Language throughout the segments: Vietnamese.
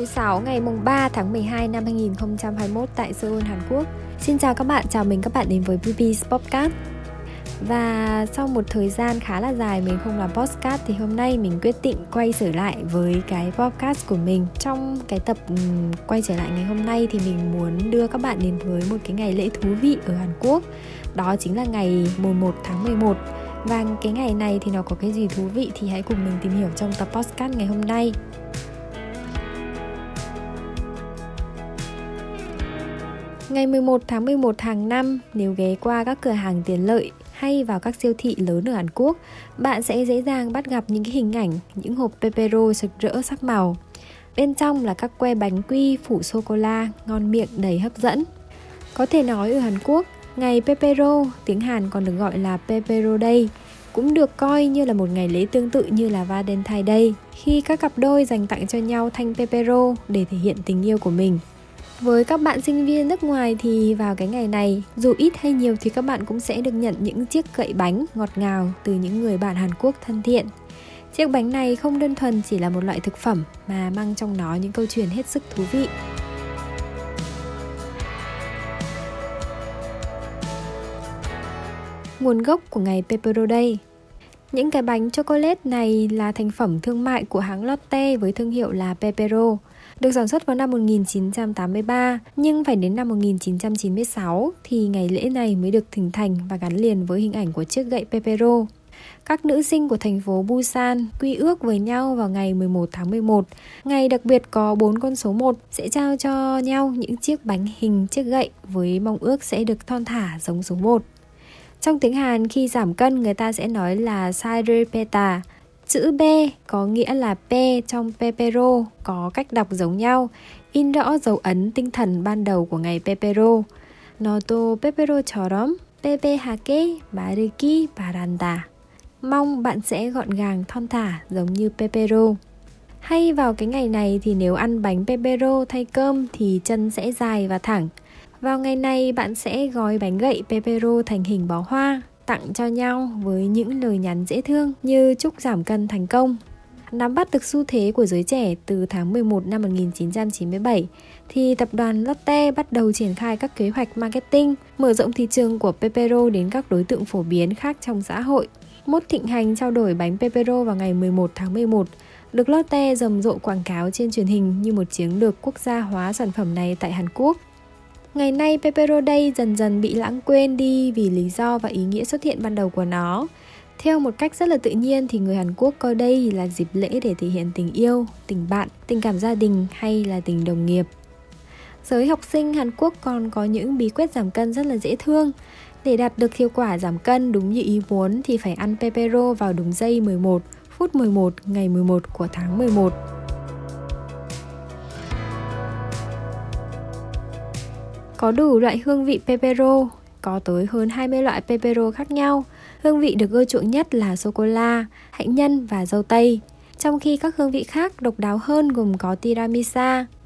thứ sáu ngày mùng 3 tháng 12 năm 2021 tại Seoul, Hàn Quốc. Xin chào các bạn, chào mừng các bạn đến với BB's Podcast. Và sau một thời gian khá là dài mình không làm podcast thì hôm nay mình quyết định quay trở lại với cái podcast của mình. Trong cái tập ừ, quay trở lại ngày hôm nay thì mình muốn đưa các bạn đến với một cái ngày lễ thú vị ở Hàn Quốc. Đó chính là ngày mùng 1 tháng 11 và cái ngày này thì nó có cái gì thú vị thì hãy cùng mình tìm hiểu trong tập podcast ngày hôm nay. Ngày 11 tháng 11 hàng năm, nếu ghé qua các cửa hàng tiện lợi hay vào các siêu thị lớn ở Hàn Quốc, bạn sẽ dễ dàng bắt gặp những cái hình ảnh, những hộp pepero rực rỡ sắc màu. Bên trong là các que bánh quy phủ sô-cô-la, ngon miệng đầy hấp dẫn. Có thể nói ở Hàn Quốc, ngày pepero, tiếng Hàn còn được gọi là pepero day, cũng được coi như là một ngày lễ tương tự như là Valentine Day, khi các cặp đôi dành tặng cho nhau thanh pepero để thể hiện tình yêu của mình. Với các bạn sinh viên nước ngoài thì vào cái ngày này, dù ít hay nhiều thì các bạn cũng sẽ được nhận những chiếc cậy bánh ngọt ngào từ những người bạn Hàn Quốc thân thiện. Chiếc bánh này không đơn thuần chỉ là một loại thực phẩm mà mang trong nó những câu chuyện hết sức thú vị. Nguồn gốc của ngày Pepero Day Những cái bánh chocolate này là thành phẩm thương mại của hãng Lotte với thương hiệu là Pepero được sản xuất vào năm 1983, nhưng phải đến năm 1996 thì ngày lễ này mới được hình thành và gắn liền với hình ảnh của chiếc gậy Pepero. Các nữ sinh của thành phố Busan quy ước với nhau vào ngày 11 tháng 11. Ngày đặc biệt có 4 con số 1 sẽ trao cho nhau những chiếc bánh hình chiếc gậy với mong ước sẽ được thon thả giống số 1. Trong tiếng Hàn khi giảm cân người ta sẽ nói là sairepeta, Peta Chữ B có nghĩa là P trong Pepero có cách đọc giống nhau, in rõ dấu ấn tinh thần ban đầu của ngày Pepero. Noto Pepero처럼 Pepehake Bariki Baranda. Mong bạn sẽ gọn gàng thon thả giống như Pepero. Hay vào cái ngày này thì nếu ăn bánh pepero thay cơm thì chân sẽ dài và thẳng. Vào ngày này bạn sẽ gói bánh gậy pepero thành hình bó hoa tặng cho nhau với những lời nhắn dễ thương như chúc giảm cân thành công. Nắm bắt được xu thế của giới trẻ từ tháng 11 năm 1997 thì tập đoàn Lotte bắt đầu triển khai các kế hoạch marketing, mở rộng thị trường của Pepero đến các đối tượng phổ biến khác trong xã hội. Mốt thịnh hành trao đổi bánh Pepero vào ngày 11 tháng 11 được Lotte rầm rộ quảng cáo trên truyền hình như một chiến lược quốc gia hóa sản phẩm này tại Hàn Quốc. Ngày nay Pepero Day dần dần bị lãng quên đi vì lý do và ý nghĩa xuất hiện ban đầu của nó. Theo một cách rất là tự nhiên thì người Hàn Quốc coi đây là dịp lễ để thể hiện tình yêu, tình bạn, tình cảm gia đình hay là tình đồng nghiệp. Giới học sinh Hàn Quốc còn có những bí quyết giảm cân rất là dễ thương. Để đạt được hiệu quả giảm cân đúng như ý muốn thì phải ăn pepero vào đúng giây 11, phút 11, ngày 11 của tháng 11. Có đủ loại hương vị pepero, có tới hơn 20 loại pepero khác nhau. Hương vị được ưa chuộng nhất là sô-cô-la, hạnh nhân và dâu tây. Trong khi các hương vị khác độc đáo hơn gồm có tiramisu,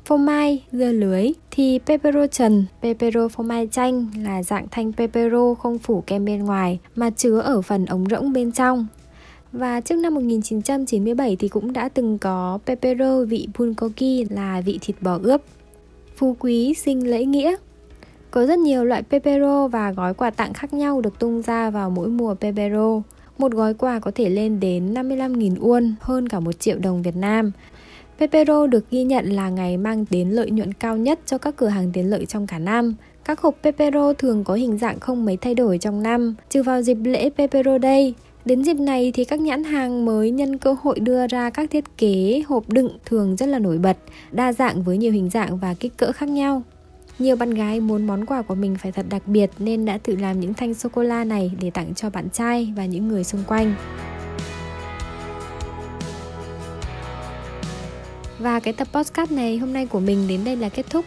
phô mai, dưa lưới thì pepero trần, pepero phô mai chanh là dạng thanh pepero không phủ kem bên ngoài mà chứa ở phần ống rỗng bên trong. Và trước năm 1997 thì cũng đã từng có pepero vị bulgogi là vị thịt bò ướp. Phú quý sinh lễ nghĩa có rất nhiều loại pepero và gói quà tặng khác nhau được tung ra vào mỗi mùa pepero. Một gói quà có thể lên đến 55.000 won, hơn cả 1 triệu đồng Việt Nam. Pepero được ghi nhận là ngày mang đến lợi nhuận cao nhất cho các cửa hàng tiện lợi trong cả năm. Các hộp Pepero thường có hình dạng không mấy thay đổi trong năm, trừ vào dịp lễ Pepero Day. Đến dịp này thì các nhãn hàng mới nhân cơ hội đưa ra các thiết kế hộp đựng thường rất là nổi bật, đa dạng với nhiều hình dạng và kích cỡ khác nhau. Nhiều bạn gái muốn món quà của mình phải thật đặc biệt nên đã tự làm những thanh sô-cô-la này để tặng cho bạn trai và những người xung quanh. Và cái tập podcast này hôm nay của mình đến đây là kết thúc.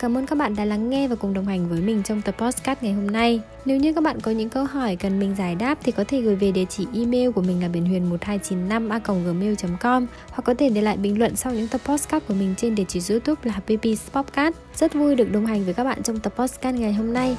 Cảm ơn các bạn đã lắng nghe và cùng đồng hành với mình trong tập podcast ngày hôm nay. Nếu như các bạn có những câu hỏi cần mình giải đáp thì có thể gửi về địa chỉ email của mình là biển huyền 1295 a gmail.com hoặc có thể để lại bình luận sau những tập podcast của mình trên địa chỉ youtube là PP Podcast. Rất vui được đồng hành với các bạn trong tập podcast ngày hôm nay.